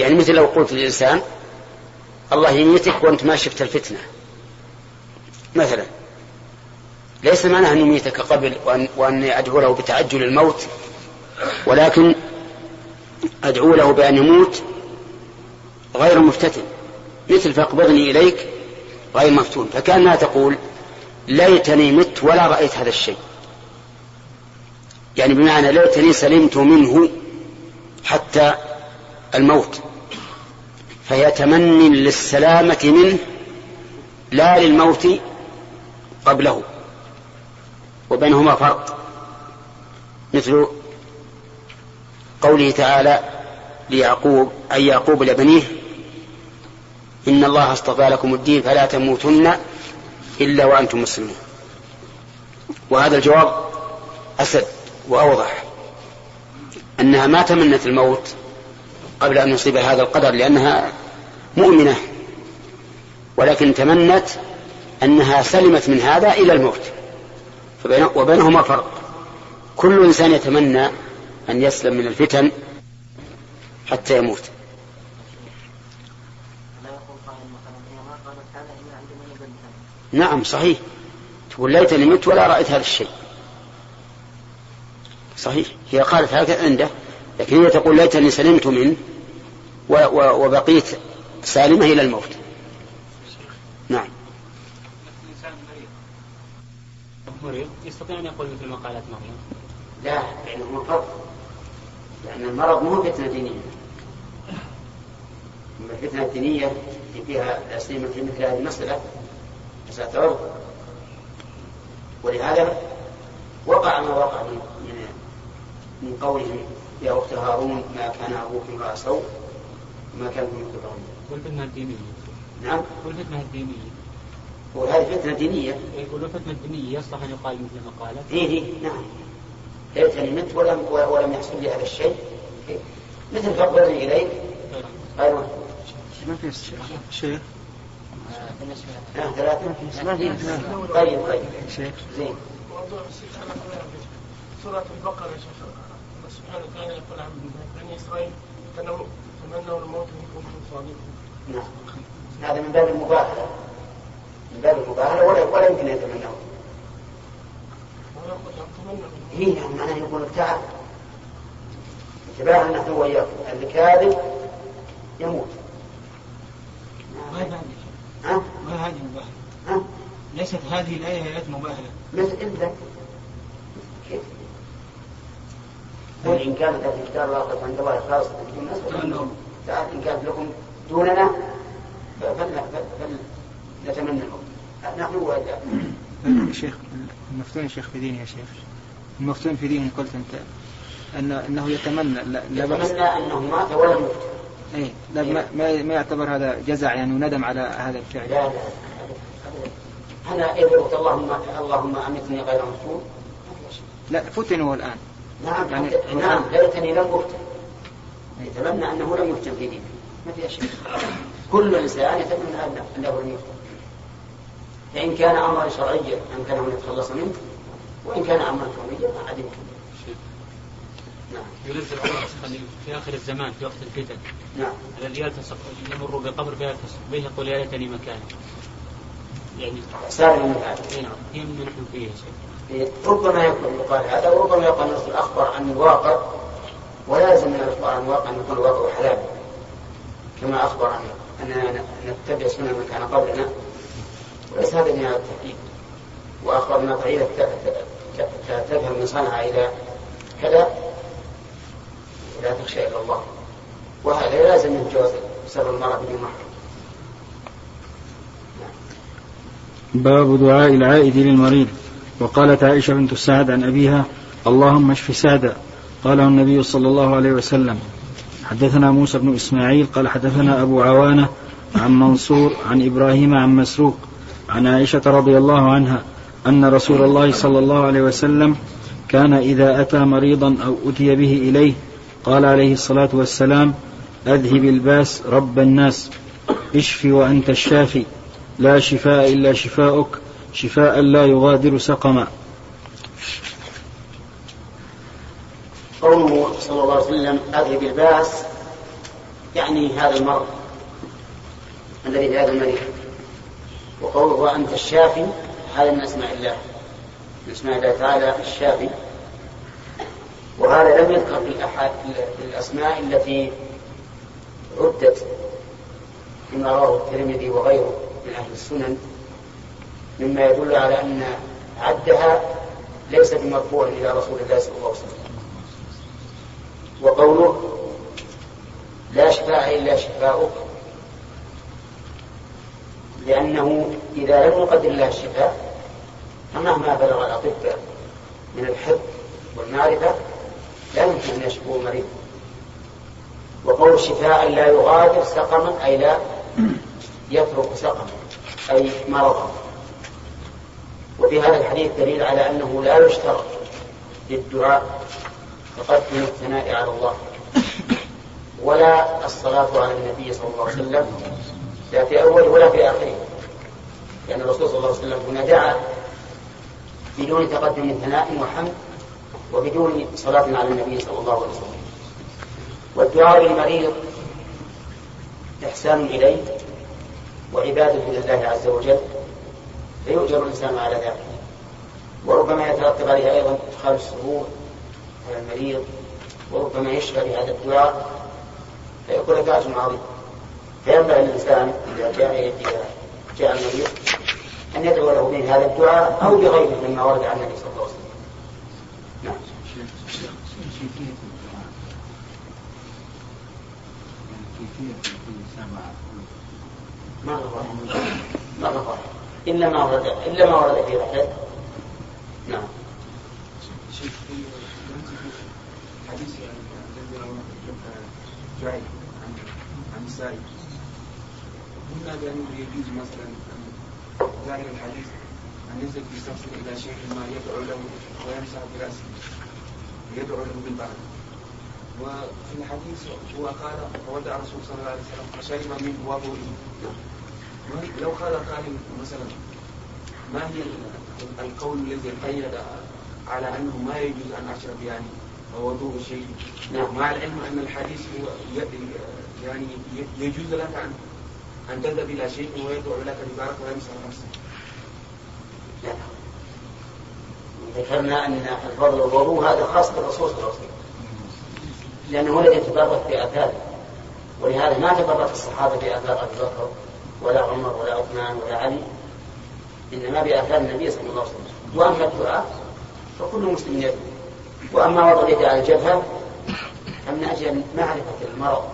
يعني مثل لو قلت للإنسان الله يميتك وأنت ما شفت الفتنة. مثلا ليس معناه أن يميتك قبل وأن وأني أدعو له بتعجل الموت ولكن أدعو له بأن يموت غير مفتتن. مثل فاقبضني إليك غير مفتون. فكأنها تقول ليتني مت ولا رأيت هذا الشيء. يعني بمعنى ليتني سلمت منه حتى الموت. فهي تمني للسلامة منه لا للموت قبله. وبينهما فرق. مثل قوله تعالى ليعقوب أي يعقوب لبنيه إن الله اصطفى لكم الدين فلا تموتن إلا وأنتم مسلمون. وهذا الجواب أسد وأوضح. أنها ما تمنت الموت قبل أن يصيب هذا القدر لأنها مؤمنة ولكن تمنت أنها سلمت من هذا إلى الموت وبينهما فرق. كل إنسان يتمنى أن يسلم من الفتن حتى يموت. نعم صحيح. تقول ليتني مت ولا رأيت هذا الشيء. صحيح. هي قالت هكذا عنده لكن هي تقول ليتني سلمت منه وبقيت سالمة إلى الموت. نعم. مريض؟ يستطيع أن يقول مثل ما قالت مريم لا لأنه فرق لأن المرض مو فتنة دينية. الفتنة الدينية فيها تسليم في مثل هذه المسألة مسألة عرض. ولهذا وقع ما وقع من من قوله يا أخت هارون ما كان أبوك امرأ سوء ما كان من والفتنة الدينية نعم. والفتنة الدينية وهذه فتنة دينية. يقول فتنة دينية يصلح أن يقال مثل ما قالت. إيه إيه نعم. ليتني مت ولم ولم يحصل لي هذا الشيء. مثل فقدني إليك. أيوة. ما في شيخ نعم ثلاثة. طيب طيب. شيخ زين. سورة البقرة يا شيخ الله سبحانه وتعالى يقول عن بني إسرائيل تمنوا الموت إن كنتم صادقين نعم هذا من باب المباهلة من باب المباهلة ولا ولا يمكن أن يتمنوا هي يعني معناه يقول تعال. انتباه نحن وإياكم الكاذب يموت. ما هذه ها؟ ما هذه مباهلة؟ ليست هذه الآية آيات مباهلة مثل انت كيف؟ قل إن كانت هذه كتاب الله قد عند الله خالصة فتمنوا تعال إن كانت لكم دوننا فلنتمنى الموت نحن وإياكم يا شيخ المفتون شيخ في دين يا شيخ. المفتون في دين قلت أنت. أن أنه يتمنى لا, يتمنى أنه مات ولم يفتن إيه لا ما, ما ما يعتبر هذا جزع يعني وندم على هذا الفعل. لا لا أنا إذا قلت اللهم اللهم أمتني غير مفتون. لا فتن هو الآن. نعم يعني يعني نعم ليتني لم أفتن. يتمنى أنه لم يفتن في دينه. ما في شيء. كل إنسان يتمنى أنه لم يفتن فإن كان أمرا شرعيا أمكنه أن يتخلص منه وإن كان أمرا كونيا يمكن. نعم. ينزل الله في آخر الزمان في وقت الفتن. نعم. الذي يلتصق يمر بقبر فيلتصق به يقول يا ليتني مكاني. يعني سالم من هذا اي نعم. هي من نحن فيه إيه، ربما يكون يقال هذا وربما يقال الرسول أخبر عن الواقع ولازم من الأخبار عن الواقع أن يكون الواقع حلال. كما أخبر أننا نتبع سنة من كان قبلنا وليس هذا من التحقيق وأخبر أن فعيلة تذهب من صنعاء إلى كذا. ولا تخشى إلا الله. وهذا لازم من جواز سر المرأة بدون محرم باب دعاء العائد للمريض. وقالت عائشة بنت سعد عن أبيها اللهم اشف سعدا قاله النبي صلى الله عليه وسلم. حدثنا موسى بن إسماعيل قال حدثنا أبو عوانة عن منصور عن إبراهيم عن مسروق عن عائشة رضي الله عنها أن رسول الله صلى الله عليه وسلم كان إذا أتى مريضا أو أتي به إليه قال عليه الصلاة والسلام أذهب الباس رب الناس اشف وأنت الشافي لا شفاء إلا شفاؤك شفاء لا يغادر سقما قوله صلى الله عليه وسلم أذهب الباس يعني هذا المرض الذي في هذا المريض وقوله وأنت الشافي هذا من أسماء الله. من أسماء الله تعالى الشافي. وهذا لم يذكر في الأسماء التي عدت فيما رواه الترمذي وغيره من أهل السنن مما يدل على أن عدها ليس بمرفوع إلى رسول الله صلى الله عليه وسلم. وقوله لا شفاء إلا شفاؤك. لأنه إذا لم يقدر الله الشفاء فمهما بلغ الأطباء من الحفظ والمعرفة لا يمكن أن يشفوا المريض وقول الشفاء لا يغادر سقما أي لا يترك سقما أي مرضا. وفي هذا الحديث دليل على أنه لا يشترط للدعاء تقدم الثناء على الله ولا الصلاة على النبي صلى الله عليه وسلم لا في أول ولا في آخره لأن الرسول صلى الله عليه وسلم هنا دعا بدون تقدم ثناء وحمد وبدون صلاة على النبي صلى الله عليه وسلم. والدعاء للمريض إحسان إليه وعبادة لله عز وجل فيؤجر الإنسان على ذلك. وربما يترتب عليها أيضا إدخال السرور على المريض وربما يشفى بهذا الدعاء فيكون لك عظيم فينبغي الإنسان إذا جاء إذا جاء المريض أن يدعو له بهذا الدعاء أو بغيره مما ورد عن النبي صلى الله عليه وسلم. نعم. ما ما ما إلا ما ورد إلا ما ورد في رحلة. نعم شيخ في حديث الذي جعل عن عن السائل قلنا بأنه يجوز مثلا ظاهر الحديث أن ينزل في شخص إلى شيخ ما يدعو له ويمسح برأسه يدعو له بالبعض وفي الحديث هو قال فودع الرسول صلى الله عليه وسلم فشرب منه وضوئه لو قال قائل مثلا ما هي القول الذي قيد على انه ما يجوز ان اشرب يعني وضوء الشيء نعم. مع العلم أن الحديث هو يعني يجوز لك ان أن تذهب إلى شيء ويدعو لك ببارك ويمسح نفسك لا ذكرنا ان الفضل الوضوء هذا خاص بالرسول صلى الله عليه وسلم لأنه هو الذي يتبرك باثاره ولهذا ما تبرك الصحابة باثار أبي بكر ولا عمر ولا عثمان ولا علي إنما بآثار النبي صلى الله عليه وسلم. وأما الدعاء فكل مسلم يدعو. وأما وضع اليد على الجبهة فمن أجل معرفة المرض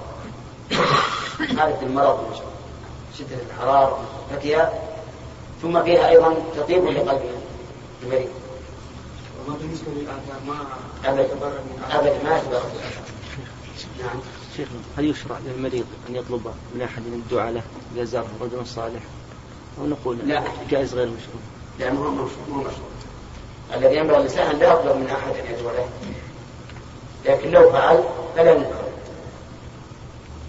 معرفة المرض شدة الحرارة فتها ثم فيها أيضا تطيب لقلب المريض بالنسبة للآثار ما أبدا أبدا ما يتبرر نعم. شيخ هل يشرع للمريض أن يطلب من أحد الدعاء له إذا زاره رجل صالح؟ أو نقول لا. جائز غير مشروع؟ لأنه هو مشروع. الذي ينبغي الإنسان لا يطلب من أحد أن يدعو له لكن لو فعل فلا ينكر.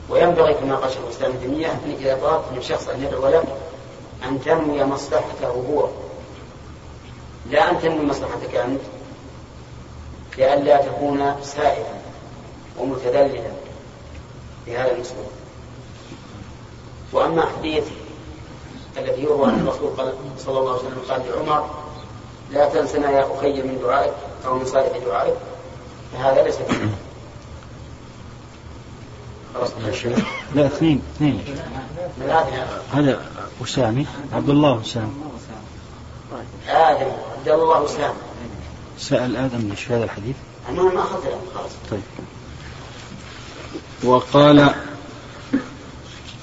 وينبغي كما قال شيخ الإسلام ابن تيمية أن إذا طلبت من شخص أن يدعو لك أن تنوي مصلحته هو. لا أن تنوي مصلحتك أنت لئلا تكون سائلا ومتذللا في هذا المسلم وأما حديث الذي يروى أن الرسول صلى الله عليه وسلم قال لعمر لا تنسنا يا أخي من دعائك أو من صالح دعائك. فهذا ليس فيه. لا اثنين اثنين. هذا أسامي عبد الله أسامي آدم عبد الله أسامي سأل آدم ليش هذا الحديث؟ أنا ما أخذت خلاص. طيب. وقال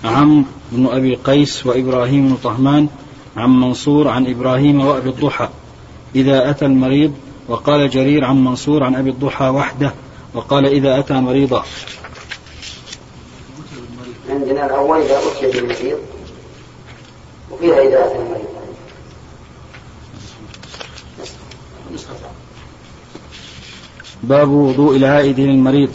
عمرو بن أبي قيس وإبراهيم بن طهمان عن منصور عن إبراهيم وأبي الضحى. إذا أتى المريض وقال جرير عن منصور عن أبي الضحى وحده وقال إذا أتى مريضا عندنا الأول إذا أتي بالمريض وفيها إذا أتى المريض. باب وضوء العائد للمريض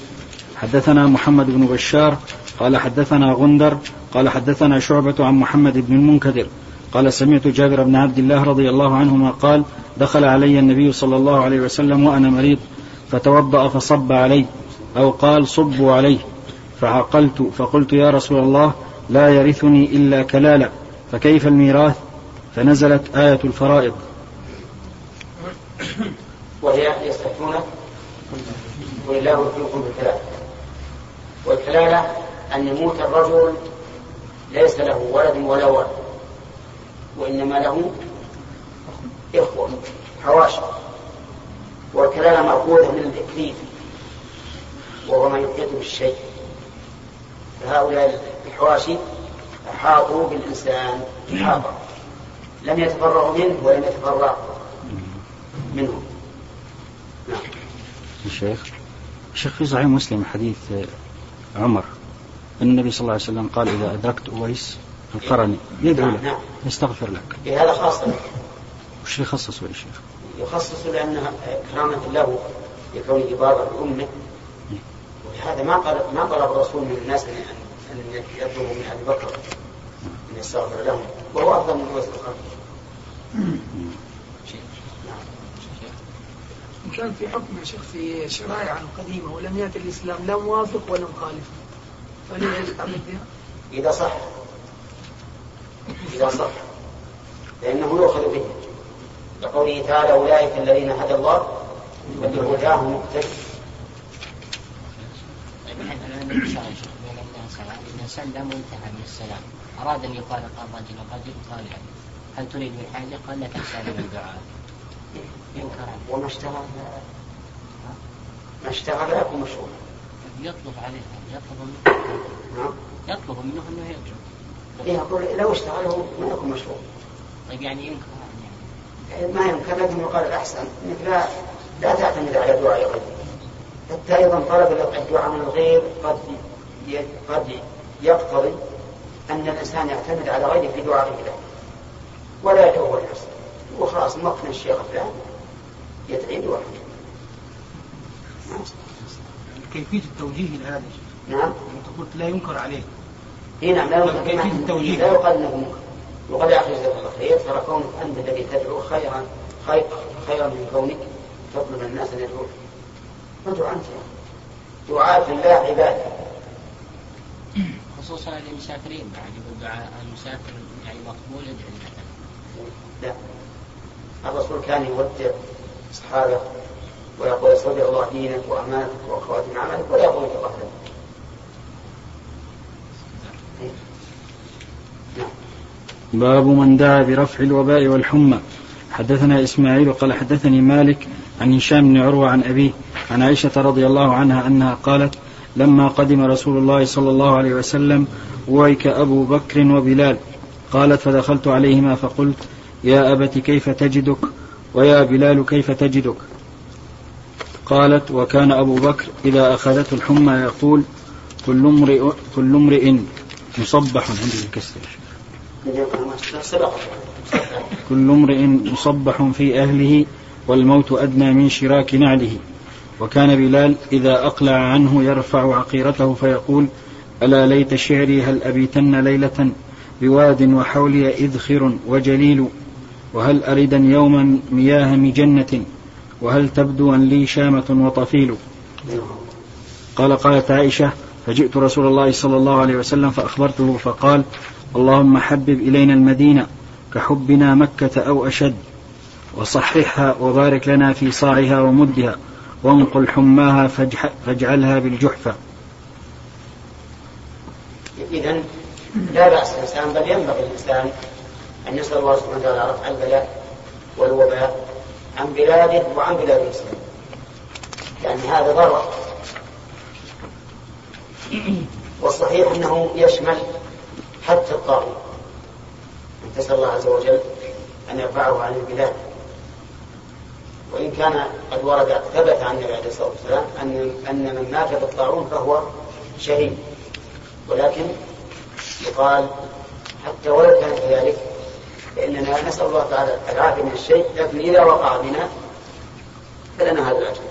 حدثنا محمد بن بشار قال حدثنا غندر قال حدثنا شعبة عن محمد بن المنكدر. قال سمعت جابر بن عبد الله رضي الله عنهما قال دخل علي النبي صلى الله عليه وسلم وأنا مريض فتوضأ فصب علي أو قال صبوا عليه فعقلت فقلت يا رسول الله لا يرثني إلا كلالة فكيف الميراث؟ فنزلت آية الفرائض. وهي يستفتونك قل الله يفتيكم بالكلالة والكلالة أن يموت الرجل ليس له ولد ولا ولد. وإنما له إخوة حواشي والكلالة مأخوذة من الإكليل وهو ما يحيط بالشيء. فهؤلاء الحواشي أحاطوا بالإنسان إحاطة لم يتفرغوا منه ولم يتفرغ منه. نعم. الشيخ. الشيخ في صحيح مسلم حديث عمر النبي صلى الله عليه وسلم قال إذا أدركت أويس القرني. يدعو نعم، لك. نعم. يستغفر لك. في هذا خاص وش يخصص يا شيخ؟ يخصص لأنها كرامة له لكونه بارا لأمة. ولهذا ما طلب ما طلب الرسول من الناس أن أن يطلبوا من أبي بكر أن يستغفر لهم. وهو أفضل من وسط الخلق إن كان في حكم يا شيخ في شرائع قديمة ولم يأتي الإسلام لا موافق ولا مخالف فهل يتعمد بها؟ إذا صح. إذا صح لأنه يؤخذ به. لقوله تعالى أولئك الذين هدى الله وبهداه مقتدي. طيب إذا سلم وانتهى من السلام أراد أن يقال قال رجل الرجل قال هل تريد من حاجة قال لا تسأل من دعاء ينكر وما اشتغل؟ ما اشتغل لا يكون مشروع يطلب عليه يطلب منه نعم. يطلب منه أنه يرجع. يقول لو اشتغله ما يكون مشروع. طيب يعني عنه يعني. ما يمكن لكن يقال الأحسن. أنك لا لا تعتمد على دعاء غيره حتى أيضا طلب الدعاء من الغير قد قد يقتضي أن الإنسان يعتمد على غيره في دعائه له. ولا يتوه نفسه وخلاص مقنع الشيخ فلان يدعي دعاء كيفية التوجيه لهذا نعم. أنت قلت لا ينكر عليه. اي نعم لا يقال التوجيه؟ لا يقال انه منكر وقد يا أخي جزاك الله خير ترى كونك أنت الذي تدعو خيرا خير خيرا من كونك تطلب الناس أن يدعوك ادعو أنت يا أخي. دعاء في الله عبادة خصوصا للمسافرين بعد يقول دعاء المسافر يعني مقبول يدعي مثلا لا الرسول كان يودع اصحابه ويقول استودع الله دينك وأمانتك وخواتم عملك ولا يقول لك الله خير. إيه. نعم باب من دعا برفع الوباء والحمى. حدثنا إسماعيل قال حدثني مالك عن هشام بن عروة عن أبيه عن عائشة رضي الله عنها أنها قالت لما قدم رسول الله صلى الله عليه وسلم ويك أبو بكر وبلال قالت فدخلت عليهما فقلت يا أبت كيف تجدك؟ ويا بلال كيف تجدك؟ قالت وكان أبو بكر إذا أخذته الحمى يقول كل امرئ كل امرئ مصبح عندي الكسر. كل امرئ مصبح في أهله والموت أدنى من شراك نعله. وكان بلال إذا أقلع عنه يرفع عقيرته فيقول ألا ليت شعري هل أبيتن ليلة بواد وحولي إذخر وجليل؟ وهل أردا يوما مياه مجنة؟ وهل تبدو أن لي شامة وطفيل؟ قال قالت عائشة فجئت رسول الله صلى الله عليه وسلم فأخبرته فقال اللهم حبب إلينا المدينة كحبنا مكة أو أشد وصححها وبارك لنا في صاعها ومدها وانقل حماها فاجعلها بالجحفة. إذا لا بأس الإنسان بل ينبغي الإنسان أن يسأل الله سبحانه وتعالى رفع البلاء والوباء عن بلاده وعن بلاد المسلمين لأن هذا ضرر. والصحيح أنه يشمل حتى الطاغوت. أن تسأل الله عز وجل أن يرفعه عن البلاد. وإن كان قد ورد ثبت عن النبي عليه الصلاة والسلام أن أن من مات بالطاعون فهو شهيد. ولكن يقال حتى ولو كان كذلك فإننا نسأل الله تعالى العافية من الشيء لكن إذا وقع بنا فلنا هذا الأجر.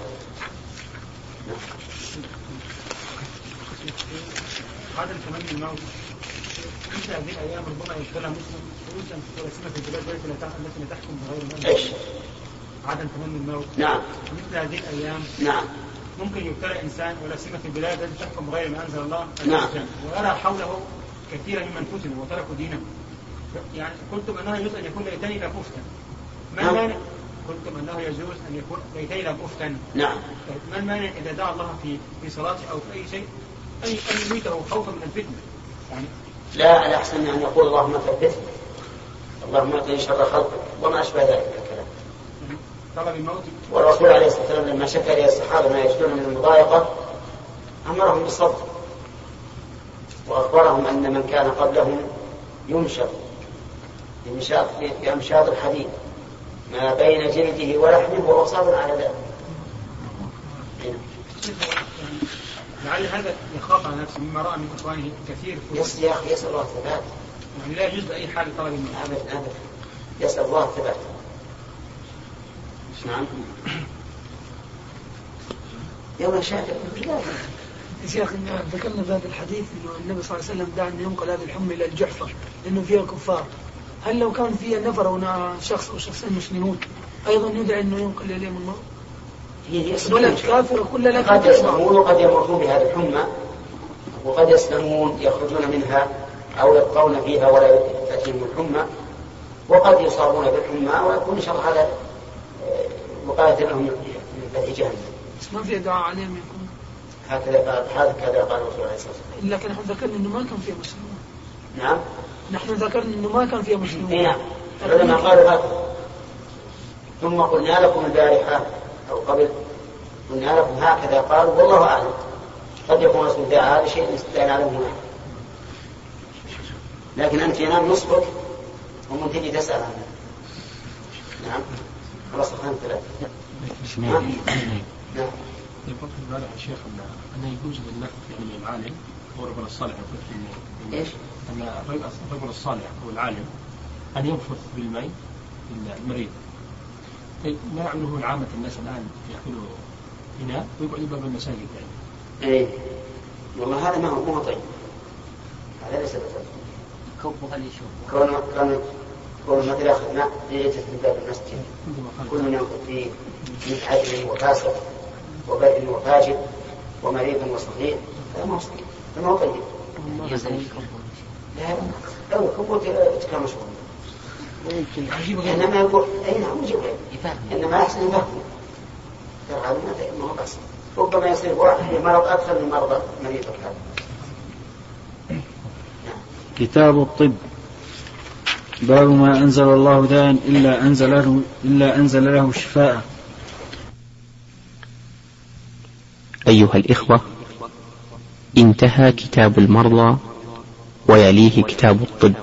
عدم تمني الموت مثل هذه الأيام ربما يشتغل مسلم خصوصا في في البلاد التي تحكم بغير إيش عدم تمني الموت نعم مثل هذه الأيام نعم ممكن يبتلى انسان ولا سيما في البلاد التي تحكم غير ما انزل الله نعم. ويرى حوله كثيرا ممن فتنوا وتركوا دينهم يعني قلتم انه يجوز ان يكون ليتني لم افتن ما. المانع قلتم انه يجوز ان يكون ليتني لم افتن نعم ما المانع اذا دعا الله في في صلاته أو في اي شيء ان يميته خوفا من الفتنه يعني لا الأحسن أن يقول اللهم ثبته اللهم اقني شر خلقك وما أشبه ذلك من الكلام. والرسول عليه الصلاة والسلام لما شكى إلى الصحابة ما يجدون من المضايقة أمرهم بالصبر. وأخبرهم أن من كان قبلهم ينشر بمشاط بأمشاط الحديد ما بين جلده ولحمه وهو صابر على ذلك. لعل هذا يخاف على نفسه مما رأى من إخوانه كثير يسأل الله الثبات. يعني لا يجوز باي حال طلب الموت أبدا أبدا يسأل الله الثبات. نعم. يوم شاكر يا شيخ ذكرنا في هذا الحديث إنه النبي صلى الله عليه وسلم دعا أن ينقل هذه الحمى إلى الجحفة لأنه فيها كفار. هل لو كان فيها نفر أو شخص أو شخصين مسلمون أيضا يدعى إنه ينقل إليهم الموت؟ كافره كلها لا قد. يسلمون وقد يمرون بهذه الحمى وقد يسلمون يخرجون منها أو يبقون فيها ولا تأتيهم الحمى وقد يصابون بالحمى ويكون شر هذا آه، وقاية لهم من فتح جهنم. ما فيها دعاء عليهم يكون هكذا قال هكذا قال الرسول عليه الصلاة والسلام. لكن نحن ذكرنا إنه ما كان فيها مسلمون. نعم. نحن ذكرنا إنه ما كان فيها مسلمون. اي نعم. العلماء قالوا هكذا ثم قلنا لكم البارحة أو قبل قلنا لكم هكذا قالوا والله أعلم. قد يكون رسول دعا هذا شيء استدعى عليه هناك. لكن أنت ينام نصفك ومن تجي تسأل عنه. نعم. خلاص أخذنا ثلاثة نعم. نعم. يقول في البارح يا شيخ ان انه يجوز للنفس يعني العالم أو الرجل الصالح يقول في إيش؟ أن الرجل الرجل الصالح أو العالم أن ينفث بالماء المريض. طيب ما يعمله عامة الناس الآن ياخذوا إناء؟ ويقعدوا باب المساجد يعني. إيه. والله هذا ما هو مو طيب. هذا ليس بطيب. كبها اللي يشوف كون كون كون مثل ياخذ ماء يجلس في باب المسجد. كل من ينفق فيه من عدل وفاسق وبر وفاجر ومريض وصغير. هذا ما هو صحيح هذا ما هو طيب. الكبه لا لو كبوت كان إنما يقول اي نعم يجيب غيره يفهم. إنما احسن يفهم ما- هو ربما يصير واحد بمرض أكثر من مرض مريض كتاب الطب. باب ما أنزل الله داء إلا أنزل له إلا أنزل له شفاء أيها الإخوة انتهى كتاب المرضى ويليه كتاب الطب.